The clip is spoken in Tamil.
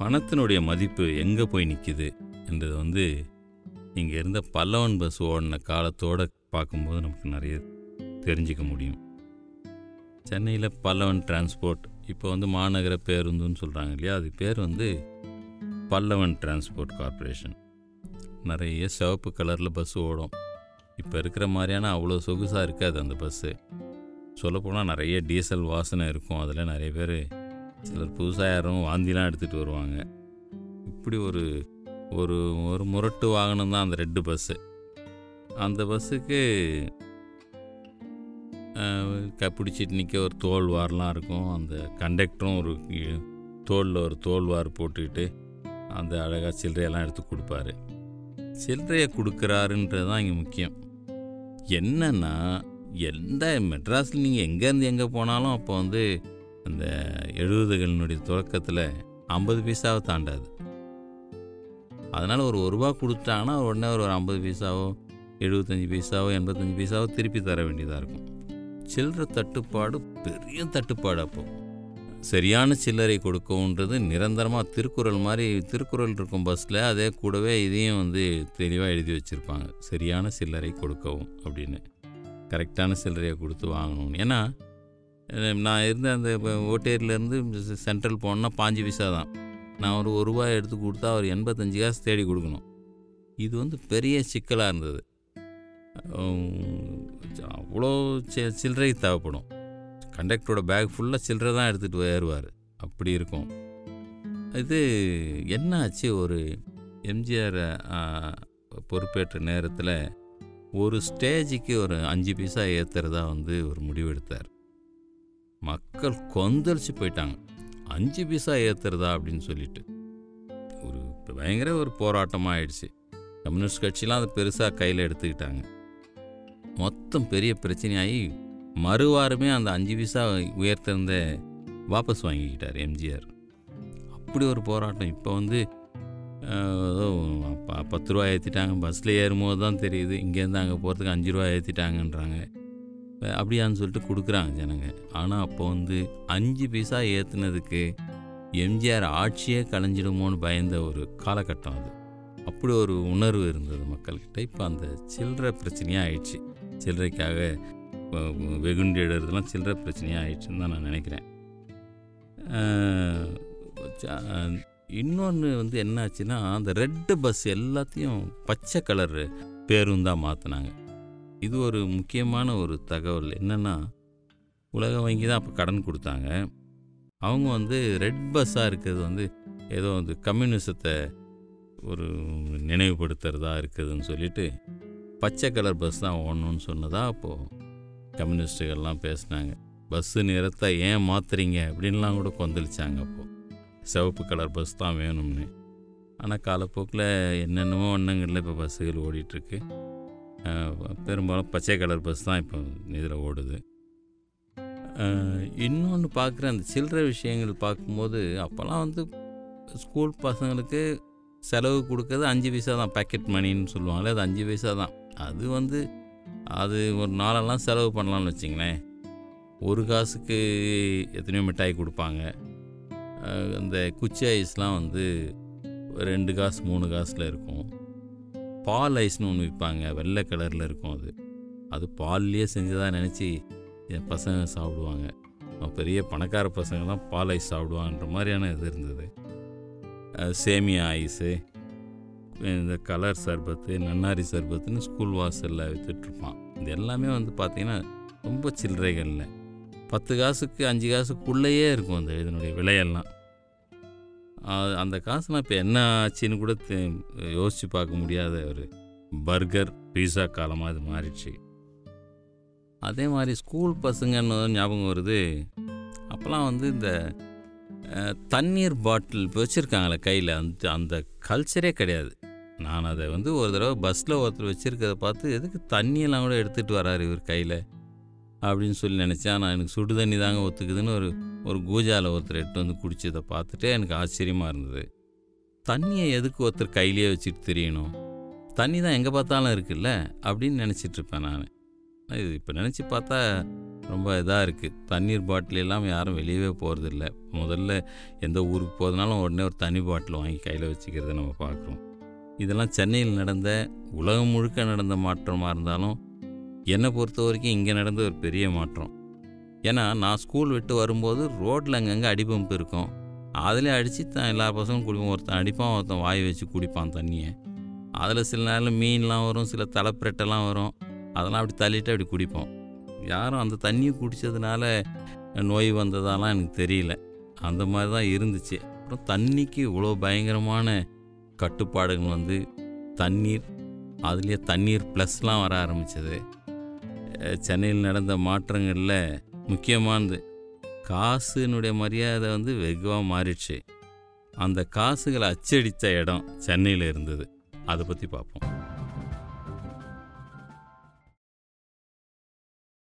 பணத்தினுடைய மதிப்பு எங்கே போய் நிற்கிது என்றது வந்து இங்கே இருந்த பல்லவன் பஸ் ஓடின காலத்தோடு பார்க்கும்போது நமக்கு நிறைய தெரிஞ்சிக்க முடியும். சென்னையில் பல்லவன் டிரான்ஸ்போர்ட் இப்போ வந்து மாநகர பேருந்துன்னு சொல்கிறாங்க இல்லையா? அது பேர் வந்து பல்லவன் டிரான்ஸ்போர்ட் கார்ப்பரேஷன் நிறைய சிவப்பு கலரில் பஸ் ஓடும். இப்போ இருக்கிற மாதிரியான அவ்வளோ சொகுசாக இருக்காது அந்த பஸ்ஸு. சொல்லப்போனால் நிறைய டீசல் வாசனை இருக்கும். அதில் நிறைய பேர் சிலர் புதுசாக யாரும் வாந்திலாம் எடுத்துகிட்டு வருவாங்க. இப்படி ஒரு ஒரு ஒரு முரட்டு வாகனம் தான் அந்த ரெட்டு பஸ்ஸு. அந்த பஸ்ஸுக்கு க பிடிச்சிட்டு நிற்க ஒரு தோல்வார்லாம் இருக்கும். அந்த கண்டக்டரும் ஒரு தோலில் ஒரு தோல் வார் போட்டுக்கிட்டு அந்த அழகாக சில்லறையெல்லாம் எடுத்து கொடுப்பாரு. சில்லறையை கொடுக்குறாருன்றது தான் இங்கே முக்கியம். என்னென்னா எந்த மெட்ராஸில் நீங்கள் எங்கேருந்து எங்கே போனாலும் அப்போ வந்து அந்த எழுபதுகளினுடைய தொடக்கத்தில் ஐம்பது பைசாவை தாண்டாது. அதனால் ஒரு ஒரு ரூபா கொடுத்தாங்கன்னா உடனே ஒரு ஐம்பது பைசாவோ எழுபத்தஞ்சி பைசாவோ எண்பத்தஞ்சு பைசாவோ திருப்பி தர வேண்டியதாக இருக்கும். சில்லறை தட்டுப்பாடு பெரிய தட்டுப்பாடு அப்போ சரியான சில்லறை கொடுக்கவுன்றது நிரந்தரமாக திருக்குறள் மாதிரி திருக்குறள் இருக்கும் பஸ்ஸில் அதே கூடவே இதையும் வந்து தெளிவாக எழுதி வச்சுருப்பாங்க. சரியான சில்லறை கொடுக்கவும் அப்படின்னு. கரெக்டான சில்லறையை கொடுத்து வாங்கணும்னு. ஏன்னா நான் இருந்த அந்த ஓட்டேரியிலேருந்து சென்ட்ரல் போனேன்னா பாஞ்சு பைசா தான். நான் ஒரு ஒரு ரூபாய் எடுத்து கொடுத்தா ஒரு எண்பத்தஞ்சு காசு தேடி கொடுக்கணும். இது வந்து பெரிய சிக்கலாக இருந்தது. அவ்வளோ சி- சில்லறை தேவைப்படும். கண்டக்டரோட பேக் ஃபுல்லாக சில்லறை தான் எடுத்துகிட்டு ஏறுவார். அப்படி இருக்கும். இது என்ன ஆச்சு ஒரு எம்ஜிஆர் பொறுப்பேற்ற நேரத்தில் ஒரு ஸ்டேஜுக்கு ஒரு அஞ்சு பைசா ஏற்றுறதா வந்து ஒரு முடிவெடுத்தார். மக்கள் கொந்தளிச்சு போயிட்டாங்க. அஞ்சு பைசா ஏற்றுறதா அப்படின்னு சொல்லிட்டு. ஒரு பயங்கர ஒரு போராட்டமாக ஆயிடுச்சு. கம்யூனிஸ்ட் கட்சிலாம் அதை பெருசாக கையில் எடுத்துக்கிட்டாங்க. மொத்தம் பெரிய பிரச்சனையாகி மறுவாருமே அந்த அஞ்சு பைசா உயர்த்திருந்த வாபஸ் வாங்கிக்கிட்டார் எம்ஜிஆர். அப்படி ஒரு போராட்டம். இப்போ வந்து ஏதோ ப- பத்து ரூபா ஏற்றிட்டாங்க பஸ்ஸில் ஏறும்போது தான் தெரியுது. இங்கேருந்து அங்கே போகிறதுக்கு அஞ்சு ரூபா ஏற்றிட்டாங்கன்றாங்க அப்படியான்னு சொல்லிட்டு கொடுக்குறாங்க ஜனங்க. ஆனால் அப்போ வந்து அஞ்சு பைசா ஏற்றுனதுக்கு எம்ஜிஆர் ஆட்சியே கலைஞ்சிடுமோன்னு பயந்த ஒரு காலகட்டம் அது. அப்படி ஒரு உணர்வு இருந்தது மக்கள்கிட்ட. இப்போ அந்த சில்லற பிரச்சனையாக ஆயிடுச்சு. சில்லறைக்காக வெகுண்டு எழுறதுலாம் சில்லற பிரச்சனையாக ஆயிடுச்சுன்னு தான் நான் நினைக்கிறேன். இன்னொன்று வந்து என்னாச்சுன்னா அந்த ரெட்டு பஸ் எல்லாத்தையும் பச்சை கலர் பேருந்தாக மாற்றினாங்க இது ஒரு முக்கியமான ஒரு தகவல். என்னென்னா உலக வங்கி தான் அப்போ கடன் கொடுத்தாங்க. அவங்க வந்து ரெட் பஸ்ஸாக இருக்கிறது வந்து ஏதோ வந்து கம்யூனிசத்தை ஒரு நினைவுபடுத்துறதா இருக்குதுன்னு சொல்லிட்டு பச்சை கலர் பஸ் தான் ஓடணும்னு சொன்னதா அப்போது கம்யூனிஸ்ட்டுகள்லாம் பேசினாங்க. பஸ்ஸு நிறத்தை ஏன் மாற்றுறீங்க அப்படின்லாம் கூட கொந்தளிச்சாங்க அப்போது சிவப்பு கலர் பஸ் தான் வேணும்னு. ஆனால் காலப்போக்கில் என்னென்னமோ வண்ணங்களில் இப்போ பஸ்ஸுகள் ஓடிட்டுருக்கு. பெரும்பாலும் பச்சை கலர் பஸ் தான் இப்போ இதில் ஓடுது. இன்னொன்று பார்க்குற அந்த சில்லறை விஷயங்கள் பார்க்கும்போது அப்போல்லாம் வந்து ஸ்கூல் பசங்களுக்கு செலவு கொடுக்கறது அஞ்சு பைசா தான் பேக்கெட் மணின்னு சொல்லுவாங்களே அது அஞ்சு பைசா தான். அது வந்து அது ஒரு நாளெல்லாம் செலவு பண்ணலாம்னு வச்சிங்களேன். ஒரு காசுக்கு எத்தனையோ மிட்டாய் கொடுப்பாங்க. அந்த குச்சி ஐஸ்லாம் வந்து ரெண்டு காசு மூணு காசில் இருக்கும். பால் ஐஸ்னு ஒன்று விற்பாங்க. வெள்ளை கலரில் இருக்கும் அது. அது பால்லையே செஞ்சதாக நினச்சி என் பசங்க சாப்பிடுவாங்க. பெரிய பணக்கார பசங்க தான் பால் ஐஸ் சாப்பிடுவாங்கன்ற மாதிரியான இது இருந்தது. சேமியா ஐஸு இந்த கலர் சர்பத்து நன்னாரி சர்பத்துன்னு ஸ்கூல் வாசலில் விற்றுட்ருப்பான் இது எல்லாமே வந்து பார்த்திங்கன்னா ரொம்ப சில்லறைகளில். பத்து காசுக்கு அஞ்சு காசுக்குள்ளேயே இருக்கும் அந்த இதனுடைய விலையெல்லாம். அந்த காசுலாம் இப்போ என்ன ஆச்சுன்னு கூட யோசித்து பார்க்க முடியாத ஒரு பர்கர் பீஸா காலமாக இது மாறிடுச்சு. அதே மாதிரி ஸ்கூல் பசங்கன்னு ஞாபகம் வருது. அப்போல்லாம் வந்து இந்த தண்ணீர் பாட்டில் இப்போ வச்சுருக்காங்களே கையில். அந்த அந்த கல்ச்சரே கிடையாது. நான் அதை வந்து ஒரு தடவை பஸ்ஸில் ஒருத்தர் வச்சுருக்கத பார்த்து எதுக்கு தண்ணியெல்லாம் கூட எடுத்துகிட்டு வராரு இவர் கையில்? அப்படின்னு சொல்லி நினச்சேன். ஆனால் எனக்கு சுடு தண்ணி தாங்க ஒத்துக்குதுன்னு ஒரு ஒரு கூஜாவில் ஒருத்தர் எடுத்து வந்து குடிச்சதை பார்த்துட்டு எனக்கு ஆச்சரியமாக இருந்தது. தண்ணியை எதுக்கு ஒருத்தர் கையிலேயே வச்சுட்டு தெரியணும்? தண்ணி தான் எங்கே பார்த்தாலும் இருக்குல்ல? அப்படின்னு நினச்சிட்டு இருப்பேன் நான். இது இப்போ நினச்சி பார்த்தா ரொம்ப இதாக இருக்குது தண்ணீர் பாட்டில் எல்லாம் யாரும் வெளியவே போகிறதில்ல முதல்ல எந்த ஊருக்கு போகிறதுனாலும் உடனே ஒரு தண்ணி பாட்டில் வாங்கி கையில் வச்சுக்கிறத நம்ம பார்க்குறோம். இதெல்லாம் சென்னையில் நடந்த உலகம் முழுக்க நடந்த மாற்றமாக இருந்தாலும் என்னை பொறுத்த வரைக்கும் இங்கே நடந்த ஒரு பெரிய மாற்றம். ஏன்னா நான் ஸ்கூல் விட்டு வரும்போது ரோட்டில் அங்கங்கே அடிப்பம்பு இருக்கும். அதிலே அடித்து தான் எல்லா பசங்களும் குடிப்போம் ஒருத்தன் அடிப்பான் ஒருத்தன் வாய் வச்சு குடிப்பான் தண்ணியை. அதில் சில நேரம் மீன்லாம் வரும் சில தலைப்பிரட்டெல்லாம் வரும். அதெல்லாம் அப்படி தள்ளிட்டு அப்படி குடிப்போம். யாரும் அந்த தண்ணியை குடித்ததுனால நோய் வந்ததாலாம் எனக்கு தெரியல. அந்த மாதிரி தான் இருந்துச்சு. அப்புறம் தண்ணிக்கு இவ்வளோ பயங்கரமான கட்டுப்பாடுகள் வந்து தண்ணீர் அதுலேயே தண்ணீர் ப்ளஸ்லாம் வர ஆரம்பித்தது சென்னையில் நடந்த மாற்றங்களில் முக்கியமானது. காசுனுடைய மரியாதை வந்து வெகுவாக மாறிடுச்சு. அந்த காசுகளை அச்சடித்த இடம் சென்னையில் இருந்தது. அதை பற்றி பார்ப்போம்.